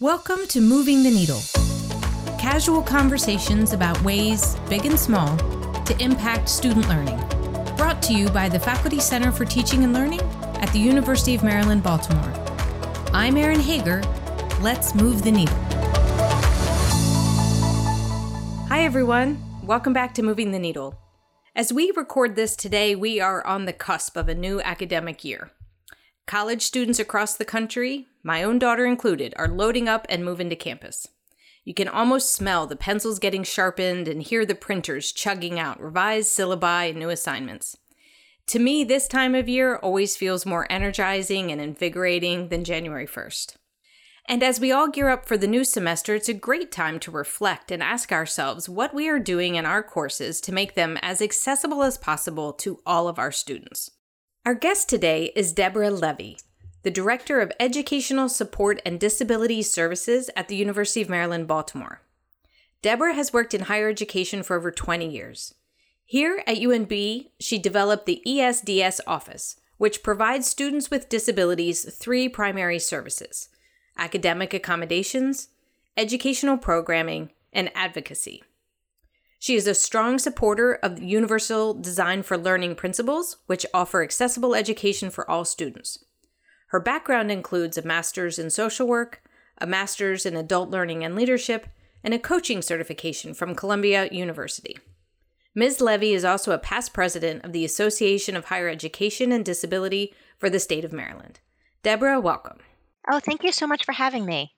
Welcome to Moving the Needle. Casual conversations about ways, big and small, to impact student learning. Brought to you by the Faculty Center for Teaching and Learning at the University of Maryland, Baltimore. I'm Erin Hagar. Let's move the needle. Hi, everyone. Welcome back to Moving the Needle. As we record this today, we are on the cusp of a new academic year. College students across the country, my own daughter included, are loading up and moving to campus. You can almost smell the pencils getting sharpened and hear the printers chugging out revised syllabi and new assignments. To me, this time of year always feels more energizing and invigorating than January 1st. And as we all gear up for the new semester, it's a great time to reflect and ask ourselves what we are doing in our courses to make them as accessible as possible to all of our students. Our guest today is Deborah Levy, the Director of Educational Support and Disability Services at the University of Maryland, Baltimore. Deborah has worked in higher education for over 20 years. Here at UMB, she developed the ESDS office, which provides students with disabilities three primary services academic accommodations, educational programming, and advocacy. She is a strong supporter of Universal Design for Learning principles, which offer accessible education for all students. Her background includes a master's in social work, a master's in adult learning and leadership, and a coaching certification from Columbia University. Ms. Levy is also a past president of the Association of Higher Education and Disability for the state of Maryland. Deborah, welcome. Oh, thank you so much for having me.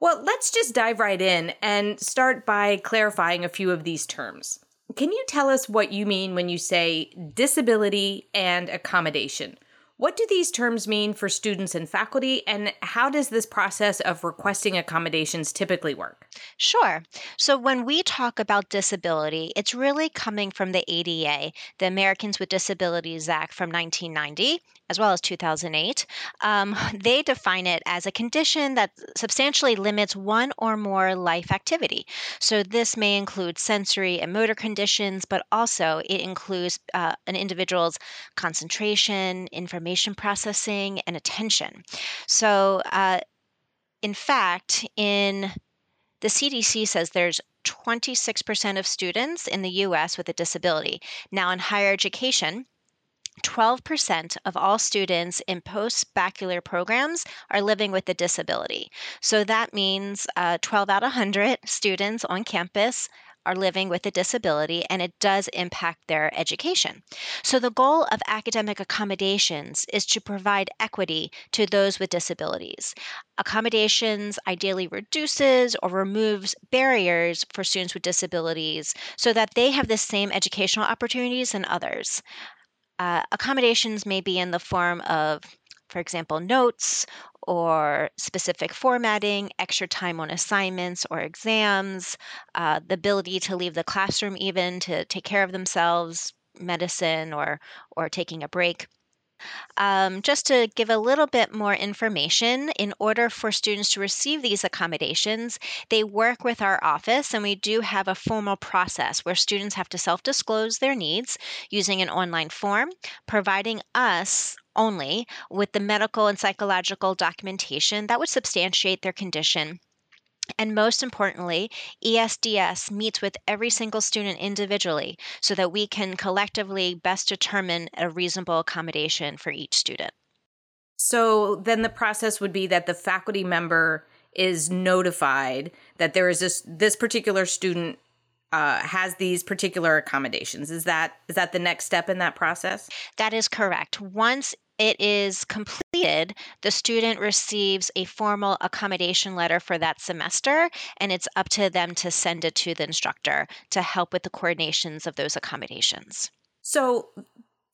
Well, let's just dive right in and start by clarifying a few of these terms. Can you tell us what you mean when you say disability and accommodation? What do these terms mean for students and faculty, and how does this process of requesting accommodations typically work? Sure. So, when we talk about disability, it's really coming from the ADA, the Americans with Disabilities Act from 1990, as well as 2008. Um, they define it as a condition that substantially limits one or more life activity. So, this may include sensory and motor conditions, but also it includes uh, an individual's concentration, information processing, and attention. So, uh, in fact, in the CDC says there's 26% of students in the US with a disability. Now, in higher education, 12% of all students in post baccalaureate programs are living with a disability. So that means uh, 12 out of 100 students on campus are living with a disability and it does impact their education. So, the goal of academic accommodations is to provide equity to those with disabilities. Accommodations ideally reduces or removes barriers for students with disabilities so that they have the same educational opportunities as others. Uh, accommodations may be in the form of for example, notes or specific formatting, extra time on assignments or exams, uh, the ability to leave the classroom even to take care of themselves, medicine or or taking a break. Um, just to give a little bit more information, in order for students to receive these accommodations, they work with our office, and we do have a formal process where students have to self disclose their needs using an online form, providing us only with the medical and psychological documentation that would substantiate their condition. And most importantly, ESDS meets with every single student individually so that we can collectively best determine a reasonable accommodation for each student. So then the process would be that the faculty member is notified that there is this this particular student uh, has these particular accommodations. Is that is that the next step in that process? That is correct. Once it is completed, the student receives a formal accommodation letter for that semester, and it's up to them to send it to the instructor to help with the coordinations of those accommodations. So,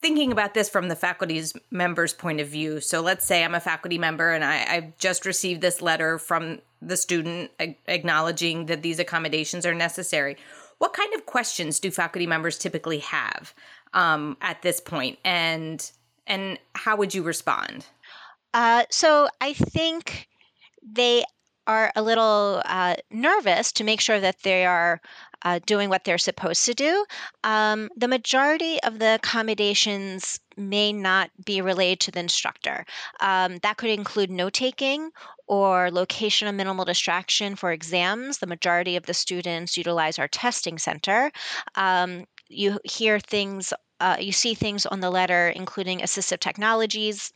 thinking about this from the faculty's member's point of view, so let's say I'm a faculty member and I, have just received this letter from the student acknowledging that these accommodations are necessary. What kind of questions do faculty members typically have um, at this point? And and how would you respond? Uh, so I think they are a little uh, nervous to make sure that they are uh, doing what they're supposed to do, um, the majority of the accommodations may not be related to the instructor. Um, that could include note taking or location of minimal distraction for exams. The majority of the students utilize our testing center. Um, you hear things, uh, you see things on the letter, including assistive technologies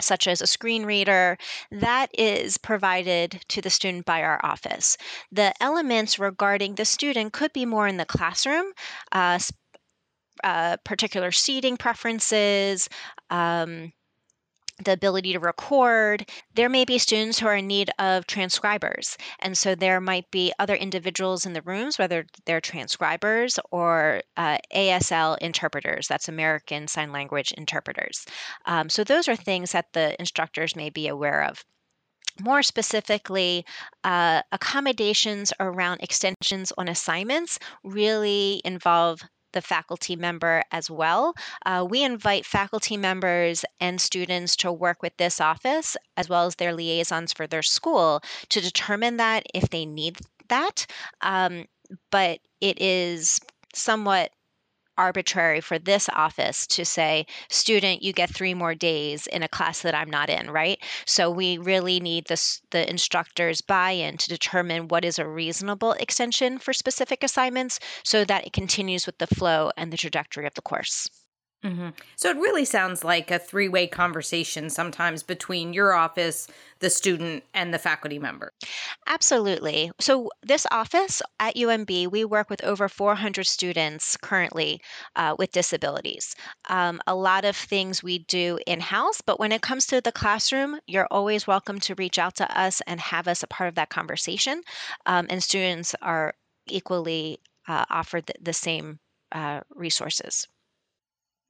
such as a screen reader, that is provided to the student by our office. The elements regarding the student could be more in the classroom, uh, uh, particular seating preferences, um, the ability to record. There may be students who are in need of transcribers. And so there might be other individuals in the rooms, whether they're transcribers or uh, ASL interpreters, that's American Sign Language interpreters. Um, so those are things that the instructors may be aware of more specifically, uh, accommodations around extensions on assignments really involve the faculty member as well. Uh, we invite faculty members and students to work with this office as well as their liaisons for their school to determine that if they need that. Um, but it is somewhat arbitrary for this office to say, student, you get three more days in a class that I'm not in, right? So we really need this, the instructor's buy in to determine what is a reasonable extension for specific assignments so that it continues with the flow and the trajectory of the course. Mm-hmm. So it really sounds like a three way conversation sometimes between your office, the student, and the faculty member. Absolutely. So, this office at UMB, we work with over 400 students currently uh, with disabilities. Um, a lot of things we do in house, but when it comes to the classroom, you're always welcome to reach out to us and have us a part of that conversation. Um, and students are equally uh, offered the, the same uh, resources.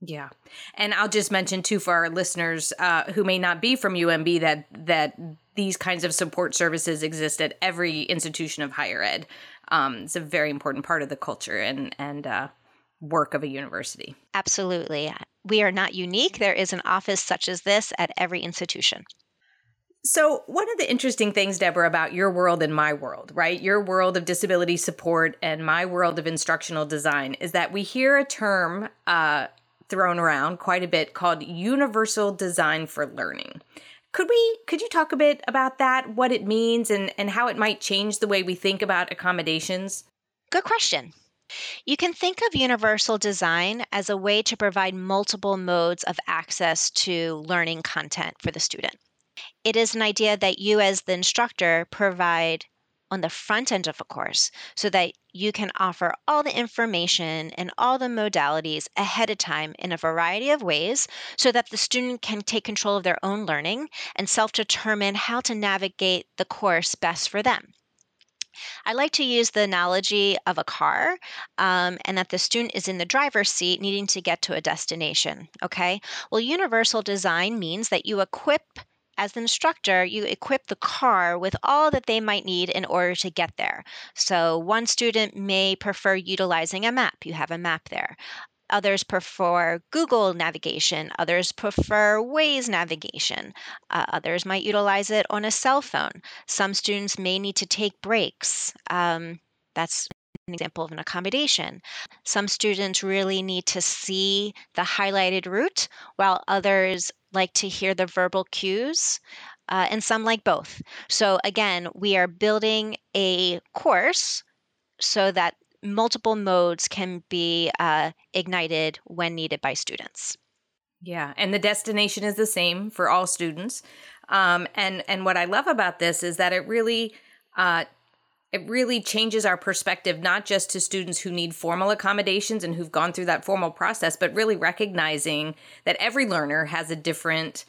Yeah. And I'll just mention too for our listeners uh, who may not be from UMB that that these kinds of support services exist at every institution of higher ed. Um, it's a very important part of the culture and and uh, work of a university. Absolutely. We are not unique. There is an office such as this at every institution. So, one of the interesting things, Deborah, about your world and my world, right? Your world of disability support and my world of instructional design is that we hear a term uh, thrown around quite a bit called universal design for learning. Could we could you talk a bit about that, what it means and and how it might change the way we think about accommodations? Good question. You can think of universal design as a way to provide multiple modes of access to learning content for the student. It is an idea that you, as the instructor, provide on the front end of a course so that you can offer all the information and all the modalities ahead of time in a variety of ways so that the student can take control of their own learning and self determine how to navigate the course best for them. I like to use the analogy of a car um, and that the student is in the driver's seat needing to get to a destination. Okay. Well, universal design means that you equip as the instructor, you equip the car with all that they might need in order to get there. So, one student may prefer utilizing a map, you have a map there. Others prefer Google navigation. Others prefer Waze navigation. Uh, others might utilize it on a cell phone. Some students may need to take breaks. Um, that's an example of an accommodation. Some students really need to see the highlighted route, while others like to hear the verbal cues, uh, and some like both. So, again, we are building a course so that multiple modes can be uh, ignited when needed by students. Yeah, and the destination is the same for all students. Um, and and what I love about this is that it really uh, it really changes our perspective not just to students who need formal accommodations and who've gone through that formal process but really recognizing that every learner has a different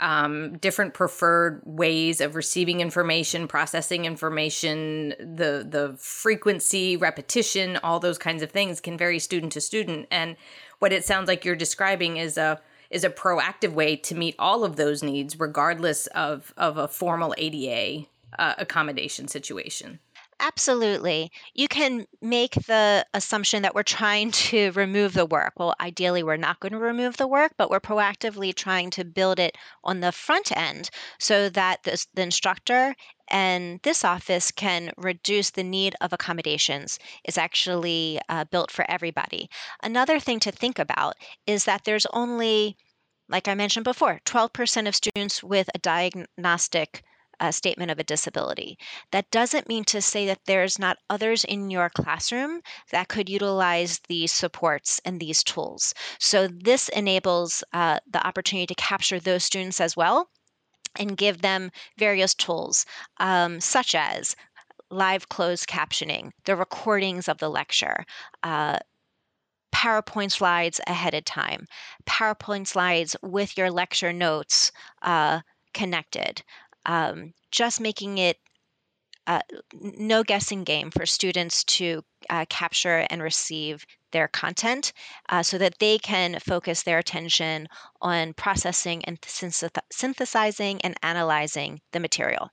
um, different preferred ways of receiving information processing information the the frequency repetition all those kinds of things can vary student to student. And what it sounds like you're describing is a is a proactive way to meet all of those needs regardless of of a formal ada uh, accommodation situation Absolutely. You can make the assumption that we're trying to remove the work. Well, ideally, we're not going to remove the work, but we're proactively trying to build it on the front end so that the, the instructor and this office can reduce the need of accommodations. is actually uh, built for everybody. Another thing to think about is that there's only like I mentioned before, 12% of students with a diagnostic a statement of a disability. That doesn't mean to say that there's not others in your classroom that could utilize these supports and these tools. So this enables uh, the opportunity to capture those students as well and give them various tools, um, such as live closed captioning, the recordings of the lecture, uh, PowerPoint slides ahead of time, PowerPoint slides with your lecture notes uh, connected, um, just making it uh, no guessing game for students to uh, capture and receive their content uh, so that they can focus their attention on processing and synthesizing and analyzing the material.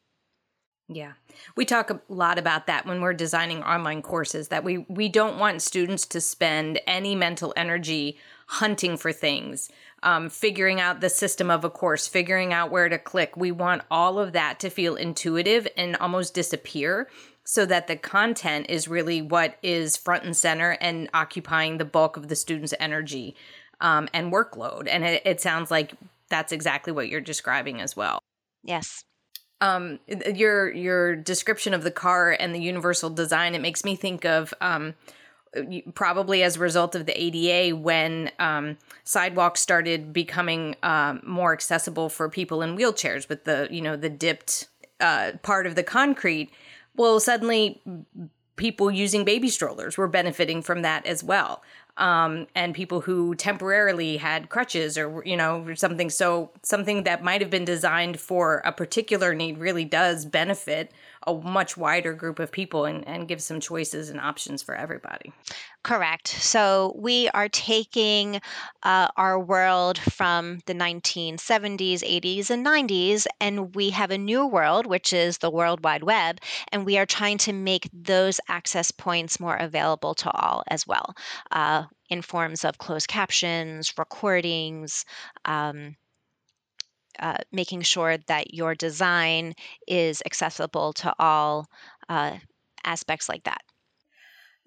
Yeah. We talk a lot about that when we're designing online courses that we we don't want students to spend any mental energy hunting for things um, figuring out the system of a course, figuring out where to click. We want all of that to feel intuitive and almost disappear so that the content is really what is front and center and occupying the bulk of the student's energy um, and workload. And it, it sounds like that's exactly what you're describing as well. Yes um your your description of the car and the universal design it makes me think of um probably as a result of the ADA when um, sidewalks started becoming um, more accessible for people in wheelchairs with the you know the dipped uh, part of the concrete. Well, suddenly people using baby strollers were benefiting from that as well. Um, and people who temporarily had crutches or you know something so something that might have been designed for a particular need really does benefit a much wider group of people and, and give some choices and options for everybody. Correct. So we are taking uh, our world from the 1970s, 80s, and 90s, and we have a new world, which is the World Wide Web, and we are trying to make those access points more available to all as well, uh, in forms of closed captions, recordings. Um, uh, making sure that your design is accessible to all uh, aspects like that.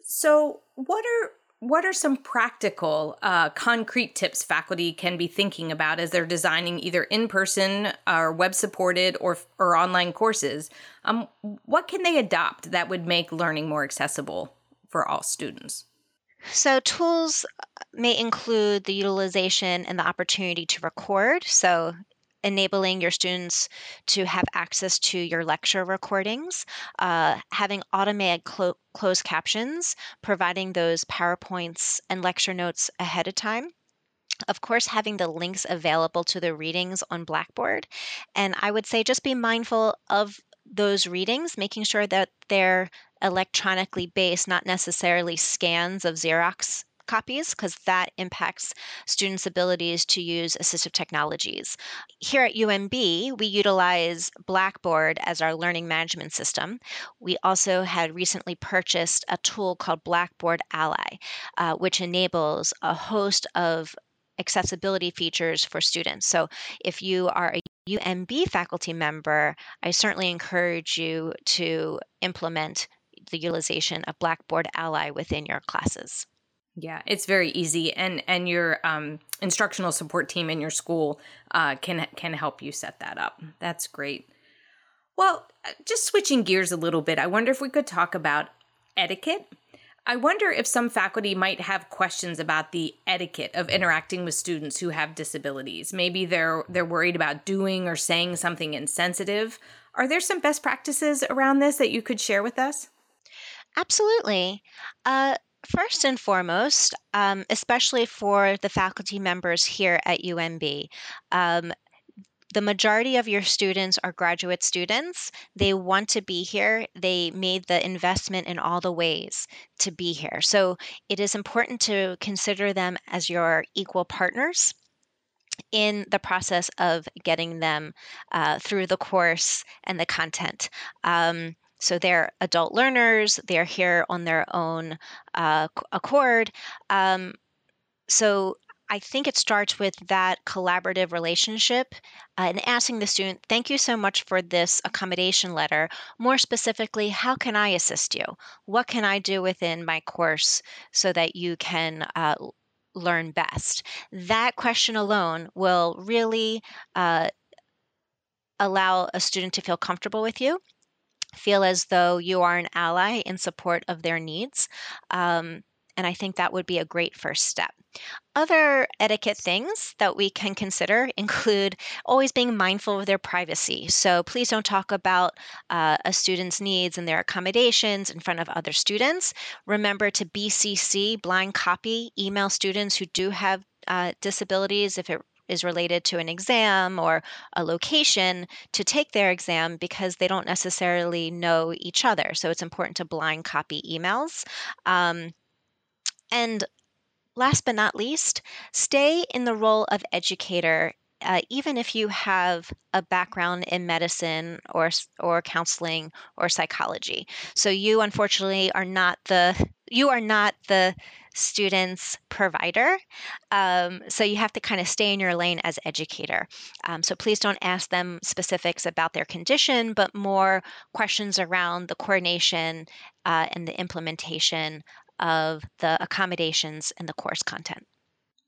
So, what are what are some practical, uh, concrete tips faculty can be thinking about as they're designing either in person or web supported or or online courses? Um, what can they adopt that would make learning more accessible for all students? So, tools may include the utilization and the opportunity to record. So, enabling your students to have access to your lecture recordings, uh, having automated clo- closed captions, providing those PowerPoints and lecture notes ahead of time. Of course, having the links available to the readings on Blackboard. And I would say just be mindful of those readings, making sure that they're electronically based, not necessarily scans of Xerox copies because that impacts students' abilities to use assistive technologies. Here at UMB, we utilize Blackboard as our learning management system. We also had recently purchased a tool called Blackboard Ally, uh, which enables a host of accessibility features for students. So if you are a UMB faculty member, I certainly encourage you to implement the utilization of Blackboard Ally within your classes. Yeah, it's very easy, and and your um, instructional support team in your school uh, can can help you set that up. That's great. Well, uh, just switching gears a little bit, I wonder if we could talk about etiquette. I wonder if some faculty might have questions about the etiquette of interacting with students who have disabilities. Maybe they're they're worried about doing or saying something insensitive. Are there some best practices around this that you could share with us? Absolutely. Uh, First and foremost, um, especially for the faculty members here at UMB, um, the majority of your students are graduate students. They want to be here. They made the investment in all the ways to be here. So it is important to consider them as your equal partners in the process of getting them uh, through the course and the content. Um, So they're adult learners, they're here on their own uh, accord. Um, so I think it starts with that collaborative relationship uh, and asking the student, thank you so much for this accommodation letter. More specifically, how can I assist you? What can I do within my course so that you can uh, learn best? That question alone will really uh, allow a student to feel comfortable with you feel as though you are an ally in support of their needs. Um, and I think that would be a great first step. Other etiquette things that we can consider include always being mindful of their privacy. So please don't talk about uh, a student's needs and their accommodations in front of other students. Remember to BCC, blind copy, email students who do have uh, disabilities if it is related to an exam or a location to take their exam because they don't necessarily know each other. So it's important to blind copy emails. Um, and last but not least, stay in the role of educator uh, even if you have a background in medicine or or counseling or psychology. So you unfortunately are not the you are not the student's provider. Um, so you have to kind of stay in your lane as educator. Um, so please don't ask them specifics about their condition, but more questions around the coordination uh, and the implementation of the accommodations and the course content.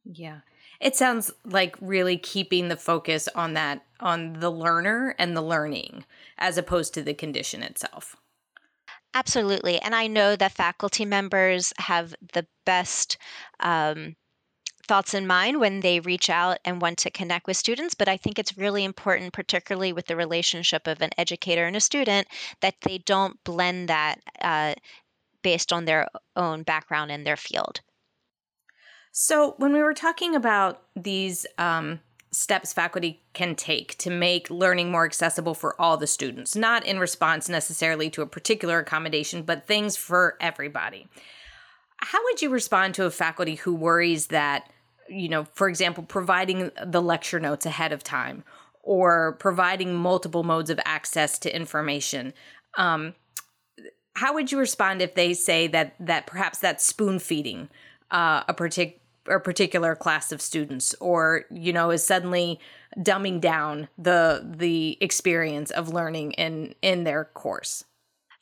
Yeah. It sounds like really keeping the focus on that on the learner and the learning as opposed to the condition itself. Absolutely. And I know that faculty members have the best um, thoughts in mind when they reach out and want to connect with students. But I think it's really important, particularly with the relationship of an educator and a student, that they don't blend that uh, based on their own background in their field. So, when we were talking about these um, steps faculty can take to make learning more accessible for all the students, not in response necessarily to a particular accommodation, but things for everybody. How would you respond to a faculty who worries that, you know, for example, providing the lecture notes ahead of time or providing multiple modes of access to information? Um, how would you respond if they say that that perhaps that's spoon feeding uh, a particular a particular class of students or you know is suddenly dumbing down the the experience of learning in in their course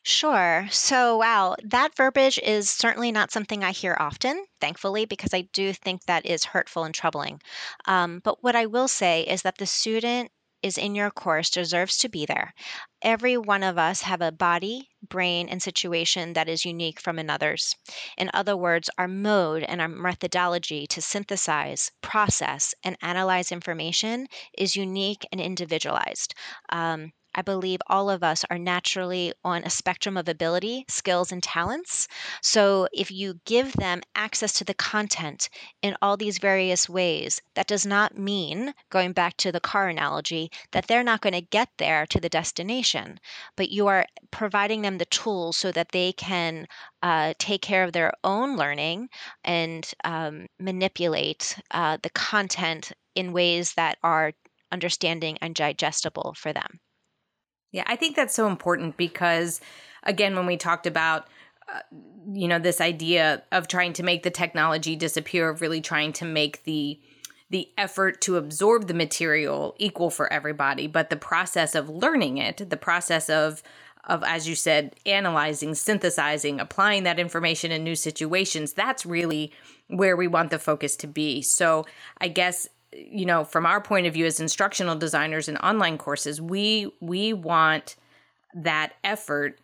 Sure. So, wow, that verbiage is certainly not something I hear often, thankfully, because I do think that is hurtful and troubling. Um, but what I will say is that the student is in your course deserves to be there. Every one of us have a body, brain, and situation that is unique from another's. In other words, our mode and our methodology to synthesize, process, and analyze information is unique and individualized. Um, I believe all of us are naturally on a spectrum of ability, skills, and talents. So if you give them access to the content in all these various ways, that does not mean, going back to the car analogy, that they're not going to get there to the destination, but you are providing them the tools so that they can uh, take care of their own learning and um, manipulate uh, the content in ways that are understanding and digestible for them. Yeah, I think that's so important because, again, when we talked about, uh, you know, this idea of trying to make the technology disappear, of really trying to make the the effort to absorb the material equal for everybody, but the process of learning it, the process of of as you said, analyzing, synthesizing, applying that information in new situations, that's really where we want the focus to be. So, I guess you know from our point of view as instructional designers in online courses we we want that effort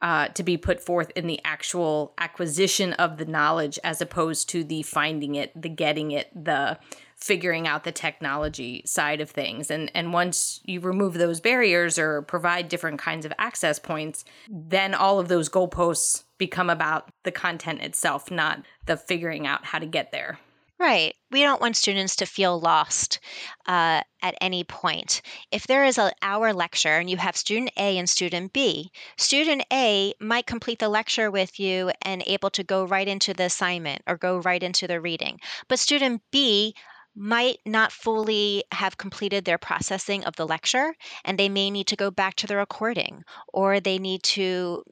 uh, to be put forth in the actual acquisition of the knowledge as opposed to the finding it the getting it the figuring out the technology side of things. And and once you remove those barriers or provide different kinds of access points then all of those goalposts become about the content itself not the figuring out how to get there Right. We don't want students to feel lost uh, at any point. If there is an hour lecture and you have student A and student B, student A might complete the lecture with you and able to go right into the assignment or go right into the reading. But student B might not fully have completed their processing of the lecture and they may need to go back to the recording or they need to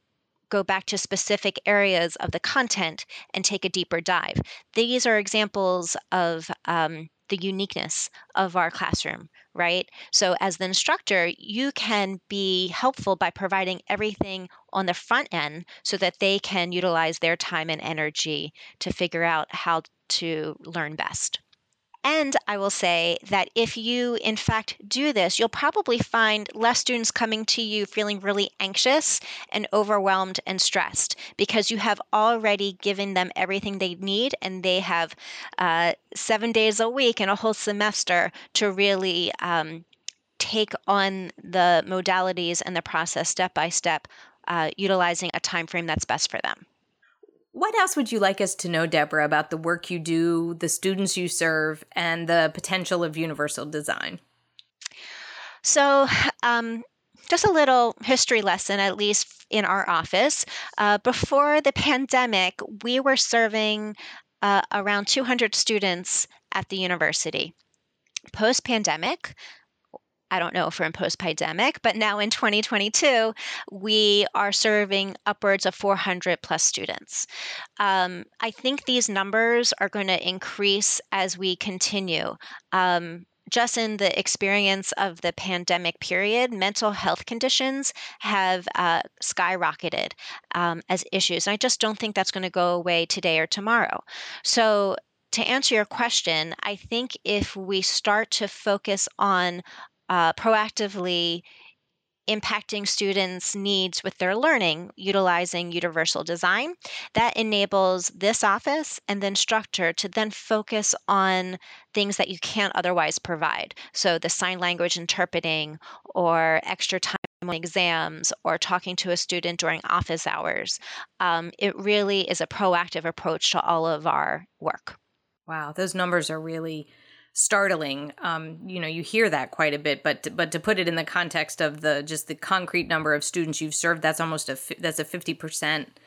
go back to specific areas of the content and take a deeper dive. These are examples of um, the uniqueness of our classroom, right? So, as the instructor, you can be helpful by providing everything on the front end so that they can utilize their time and energy to figure out how to learn best. And I will say that if you, in fact, do this, you'll probably find less students coming to you feeling really anxious and overwhelmed and stressed because you have already given them everything they need and they have uh, seven days a week and a whole semester to really um, take on the modalities and the process step by step, uh, utilizing a time frame that's best for them. What else would you like us to know, Deborah, about the work you do, the students you serve, and the potential of universal design? So, um, just a little history lesson, at least in our office. Uh, before the pandemic, we were serving uh, around 200 students at the university. Post pandemic, I don't know if we're in post pandemic, but now in 2022, we are serving upwards of 400 plus students. Um, I think these numbers are going to increase as we continue. Um, just in the experience of the pandemic period, mental health conditions have uh, skyrocketed um, as issues. And I just don't think that's going to go away today or tomorrow. So, to answer your question, I think if we start to focus on uh, proactively impacting students' needs with their learning utilizing universal design. That enables this office and the instructor to then focus on things that you can't otherwise provide. So, the sign language interpreting or extra time on exams or talking to a student during office hours. Um, it really is a proactive approach to all of our work. Wow, those numbers are really startling. Um, you know, you hear that quite a bit, but to, but to put it in the context of the just the concrete number of students you've served, that's almost a that's a fifty percent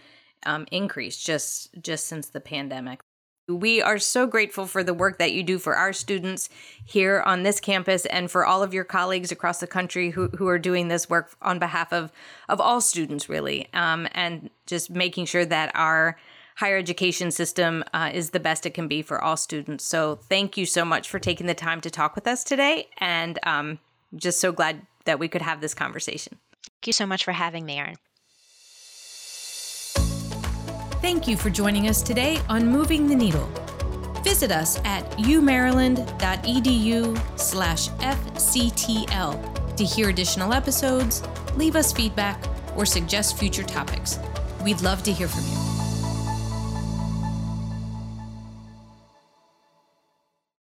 um, increase just just since the pandemic. We are so grateful for the work that you do for our students here on this campus and for all of your colleagues across the country who, who are doing this work on behalf of, of all students, really, um, and just making sure that our higher education system uh, is the best it can be for all students. So thank you so much for taking the time to talk with us today. And um, just so glad that we could have this conversation. Thank you so much for having me, Erin. Thank you for joining us today on Moving the Needle. Visit us at umaryland.edu slash FCTL to hear additional episodes, leave us feedback, or suggest future topics. We'd love to hear from you.